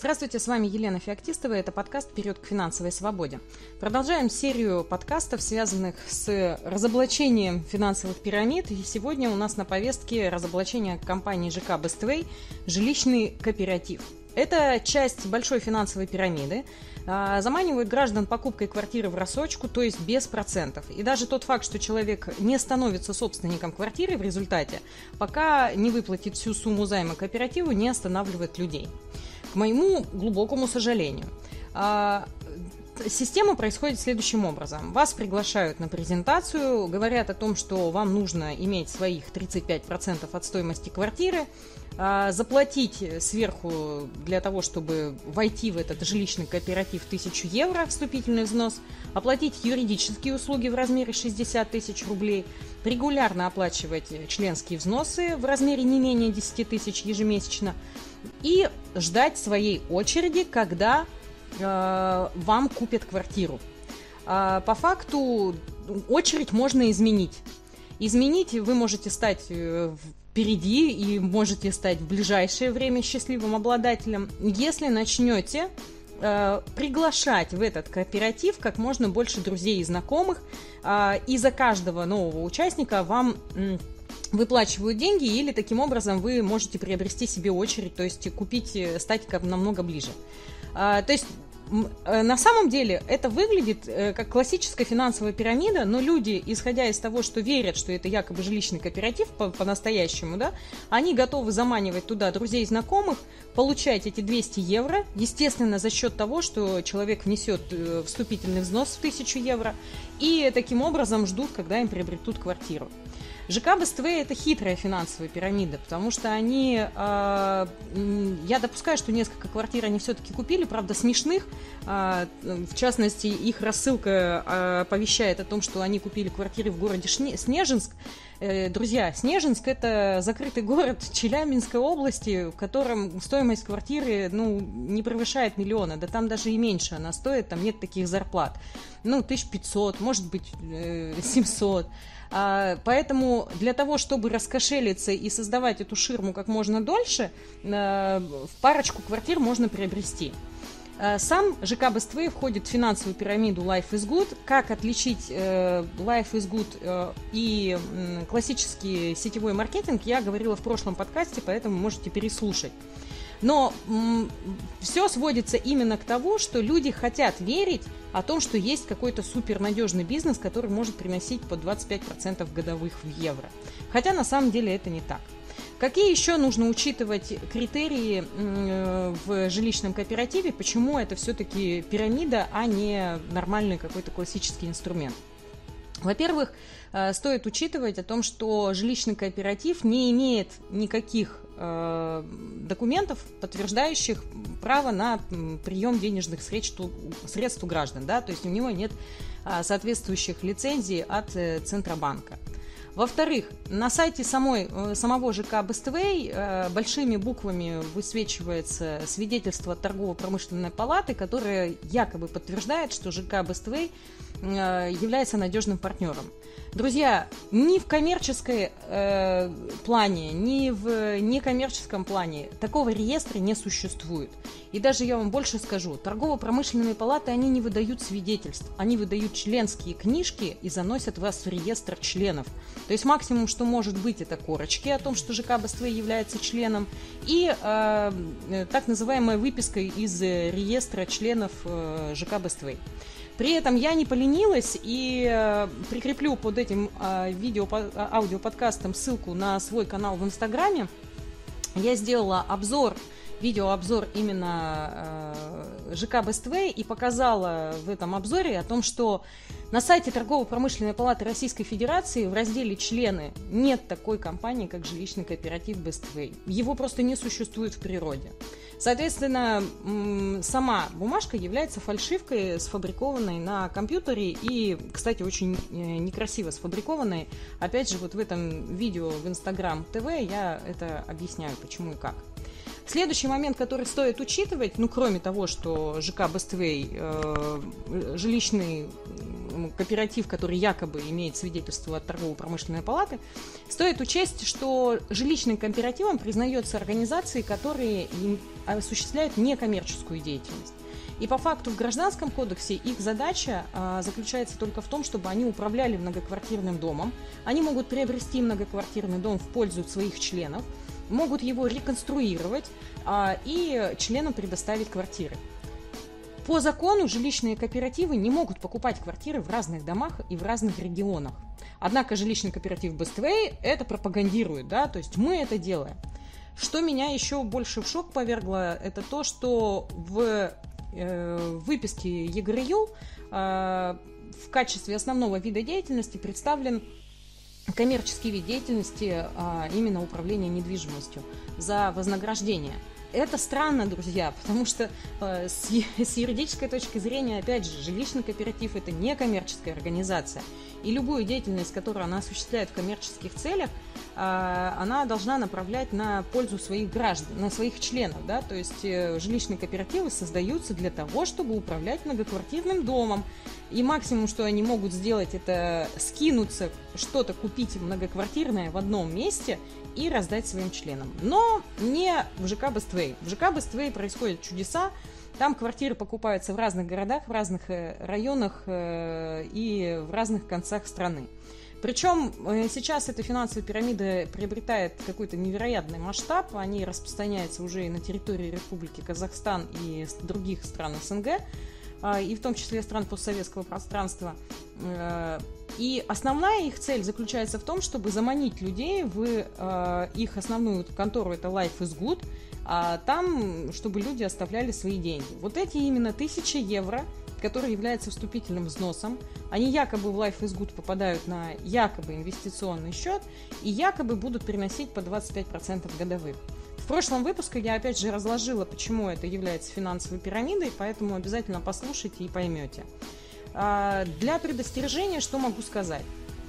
Здравствуйте, с вами Елена Феоктистова, это подкаст «Вперед к финансовой свободе». Продолжаем серию подкастов, связанных с разоблачением финансовых пирамид. И сегодня у нас на повестке разоблачение компании ЖК «Бествей» «Жилищный кооператив». Это часть большой финансовой пирамиды, а, заманивают граждан покупкой квартиры в рассрочку, то есть без процентов. И даже тот факт, что человек не становится собственником квартиры в результате, пока не выплатит всю сумму займа кооперативу, не останавливает людей. К моему глубокому сожалению. А, система происходит следующим образом. Вас приглашают на презентацию, говорят о том, что вам нужно иметь своих 35% от стоимости квартиры, заплатить сверху для того, чтобы войти в этот жилищный кооператив 1000 евро, вступительный взнос, оплатить юридические услуги в размере 60 тысяч рублей, регулярно оплачивать членские взносы в размере не менее 10 тысяч ежемесячно – и ждать своей очереди, когда э, вам купят квартиру. Э, по факту очередь можно изменить. Изменить вы можете стать э, впереди и можете стать в ближайшее время счастливым обладателем, если начнете э, приглашать в этот кооператив как можно больше друзей и знакомых, э, и за каждого нового участника вам выплачивают деньги, или таким образом вы можете приобрести себе очередь, то есть купить, э, стать как намного ближе. А, то есть на самом деле это выглядит э, как классическая финансовая пирамида, но люди, исходя из того, что верят, что это якобы жилищный кооператив по- по-настоящему, да, они готовы заманивать туда друзей и знакомых, получать эти 200 евро, естественно, за счет того, что человек внесет вступительный взнос в 1000 евро, и таким образом ждут, когда им приобретут квартиру. ЖК БСТВ это хитрая финансовая пирамида, потому что они, э, я допускаю, что несколько квартир они все-таки купили, правда смешных, э, в частности их рассылка э, оповещает о том, что они купили квартиры в городе Шне- Снежинск. Э, друзья, Снежинск это закрытый город Челябинской области, в котором стоимость квартиры ну, не превышает миллиона, да там даже и меньше она стоит, там нет таких зарплат. Ну, 1500, может быть, 700. А, поэтому для того, чтобы раскошелиться и создавать эту ширму как можно дольше, э, в парочку квартир можно приобрести. Э, сам ЖК Бествей входит в финансовую пирамиду Life is Good. Как отличить э, Life is Good и классический сетевой маркетинг, я говорила в прошлом подкасте, поэтому можете переслушать. Но все сводится именно к тому, что люди хотят верить о том, что есть какой-то супернадежный бизнес, который может приносить по 25% годовых в евро. Хотя на самом деле это не так. Какие еще нужно учитывать критерии в жилищном кооперативе? Почему это все-таки пирамида, а не нормальный какой-то классический инструмент? Во-первых, э, стоит учитывать о том, что жилищный кооператив не имеет никаких Э, документов, подтверждающих право на прием денежных средств, средств у граждан, да, то есть у него нет а, соответствующих лицензий от э, Центробанка. Во-вторых, на сайте самой, э, самого ЖК Бествей большими буквами высвечивается свидетельство торгово-промышленной палаты, которое якобы подтверждает, что ЖК Бествей является надежным партнером. Друзья, ни в коммерческой э, плане, ни в некоммерческом плане такого реестра не существует. И даже я вам больше скажу, торгово-промышленные палаты, они не выдают свидетельств, они выдают членские книжки и заносят вас в реестр членов. То есть максимум, что может быть, это корочки о том, что ЖК БСТВ является членом, и э, так называемая выписка из реестра членов э, ЖК БСТВ. При этом я не поленилась и э, прикреплю под этим э, видео, а, аудиоподкастом ссылку на свой канал в Инстаграме. Я сделала обзор, видеообзор именно ЖК Бествей и показала в этом обзоре о том, что на сайте Торгово-промышленной палаты Российской Федерации в разделе «Члены» нет такой компании, как жилищный кооператив Бествей. Его просто не существует в природе. Соответственно, сама бумажка является фальшивкой, сфабрикованной на компьютере и, кстати, очень э, некрасиво сфабрикованной. Опять же, вот в этом видео в Instagram ТВ я это объясняю, почему и как. Следующий момент, который стоит учитывать, ну, кроме того, что ЖК Бествей, э, жилищный кооператив, который якобы имеет свидетельство от торгово-промышленной палаты, стоит учесть, что жилищным кооперативом признается организации, которые осуществляют некоммерческую деятельность. И по факту в Гражданском кодексе их задача а, заключается только в том, чтобы они управляли многоквартирным домом. Они могут приобрести многоквартирный дом в пользу своих членов, могут его реконструировать а, и членам предоставить квартиры. По закону жилищные кооперативы не могут покупать квартиры в разных домах и в разных регионах. Однако жилищный кооператив Bestway это пропагандирует, да, то есть мы это делаем. Что меня еще больше в шок повергло, это то, что в э, выписке ЕГРЮ э, в качестве основного вида деятельности представлен коммерческий вид деятельности, а именно управление недвижимостью за вознаграждение – это странно, друзья, потому что э, с, с юридической точки зрения, опять же, жилищный кооператив это не коммерческая организация. И любую деятельность, которую она осуществляет в коммерческих целях, э, она должна направлять на пользу своих граждан, на своих членов. Да? То есть э, жилищные кооперативы создаются для того, чтобы управлять многоквартирным домом. И максимум, что они могут сделать, это скинуться, что-то купить многоквартирное в одном месте и раздать своим членам. Но не в ЖК Бествей. В ЖК Бествей происходят чудеса. Там квартиры покупаются в разных городах, в разных э, районах э, и в разных концах страны. Причем э, сейчас эта финансовая пирамида приобретает какой-то невероятный масштаб. Они распространяются уже и на территории Республики Казахстан и других стран СНГ. А, и в том числе стран постсоветского пространства. Э, и основная их цель заключается в том, чтобы заманить людей в э, их основную контору, это Life is Good, а там, чтобы люди оставляли свои деньги. Вот эти именно тысячи евро, которые являются вступительным взносом, они якобы в Life is Good попадают на якобы инвестиционный счет и якобы будут приносить по 25% годовых прошлом выпуске я опять же разложила, почему это является финансовой пирамидой, поэтому обязательно послушайте и поймете. А, для предостережения что могу сказать?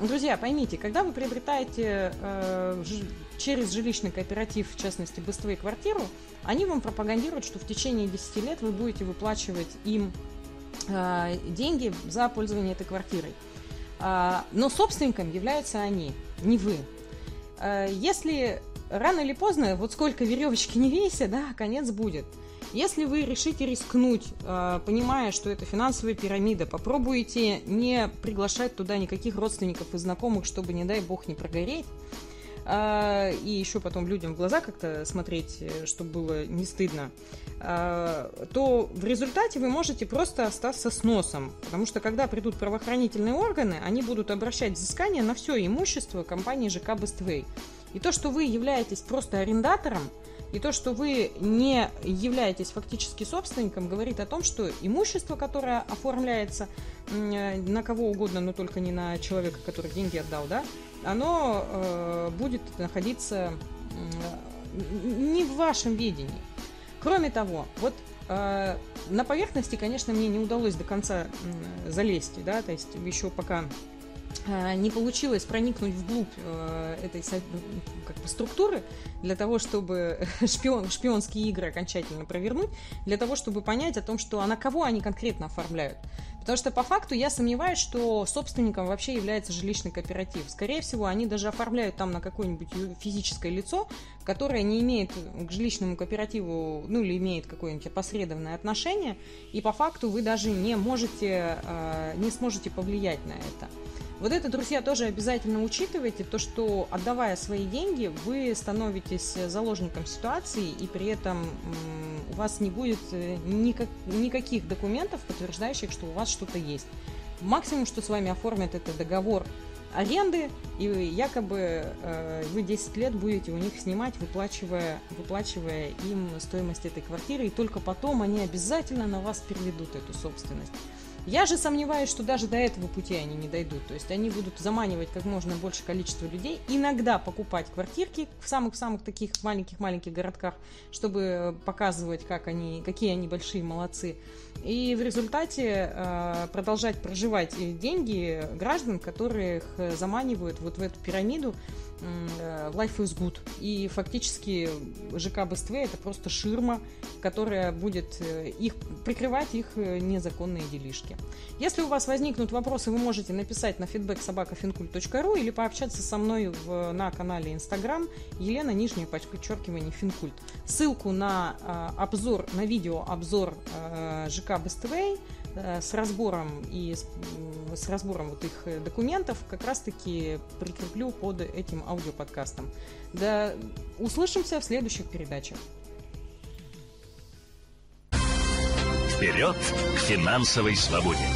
Друзья, поймите, когда вы приобретаете э, через жилищный кооператив, в частности, быстрые квартиру, они вам пропагандируют, что в течение 10 лет вы будете выплачивать им э, деньги за пользование этой квартирой. Э, но собственником являются они, не вы. Э, если рано или поздно, вот сколько веревочки не веся, да, конец будет. Если вы решите рискнуть, э, понимая, что это финансовая пирамида, попробуйте не приглашать туда никаких родственников и знакомых, чтобы, не дай бог, не прогореть, э, и еще потом людям в глаза как-то смотреть, э, чтобы было не стыдно, то в результате вы можете просто остаться с носом. Потому что когда придут правоохранительные органы, они будут обращать взыскание на все имущество компании ЖК Бествей. И то, что вы являетесь просто арендатором, и то, что вы не являетесь фактически собственником, говорит о том, что имущество, которое оформляется на кого угодно, но только не на человека, который деньги отдал, да, оно э, будет находиться э, не в вашем видении. Кроме того, вот э, на поверхности, конечно, мне не удалось до конца э, залезть, да, то есть еще пока Э, не получилось проникнуть вглубь э, этой как бы, структуры для того, чтобы шпион, шпионские игры окончательно провернуть, для того, чтобы понять о том, что а на кого они конкретно оформляют. Потому что по факту я сомневаюсь, что собственником вообще является жилищный кооператив. Скорее всего, они даже оформляют там на какое-нибудь физическое лицо, которое не имеет к жилищному кооперативу, ну или имеет какое-нибудь опосредованное отношение, и по факту вы даже не можете, э, не сможете повлиять на это. Вот это, друзья, тоже обязательно учитывайте, то, что отдавая свои деньги, вы становитесь заложником ситуации, и при этом у вас не будет э, никак, никаких документов, подтверждающих, что у вас что-то есть. Максимум, что с вами оформят, это договор аренды, и якобы э, вы 10 лет будете у них снимать, выплачивая, выплачивая им стоимость этой квартиры, и только потом они обязательно на вас переведут эту собственность. Я же сомневаюсь, что даже до этого пути они не дойдут. То есть они будут заманивать как можно больше количество людей, иногда покупать квартирки в самых-самых таких маленьких-маленьких городках, чтобы показывать, как они, какие они большие молодцы. И в результате э, продолжать проживать деньги граждан, которых заманивают вот в эту пирамиду, Э, Life is Good. И фактически ЖК БСТВ это просто ширма, которая будет э, их прикрывать их э, незаконные делишки. Если у вас возникнут вопросы, вы можете написать на feedback собакафинкульт.ру или пообщаться со мной в, на канале Instagram Елена, нижнее подчеркивание, Финкульт. Ссылку на э, обзор, на видео обзор э, ЖК БСТВ Э, с разбором и с, с разбором вот их э, документов как раз-таки прикреплю под этим аудиоподкастом. Да, услышимся в следующих передачах. Вперед к финансовой свободе!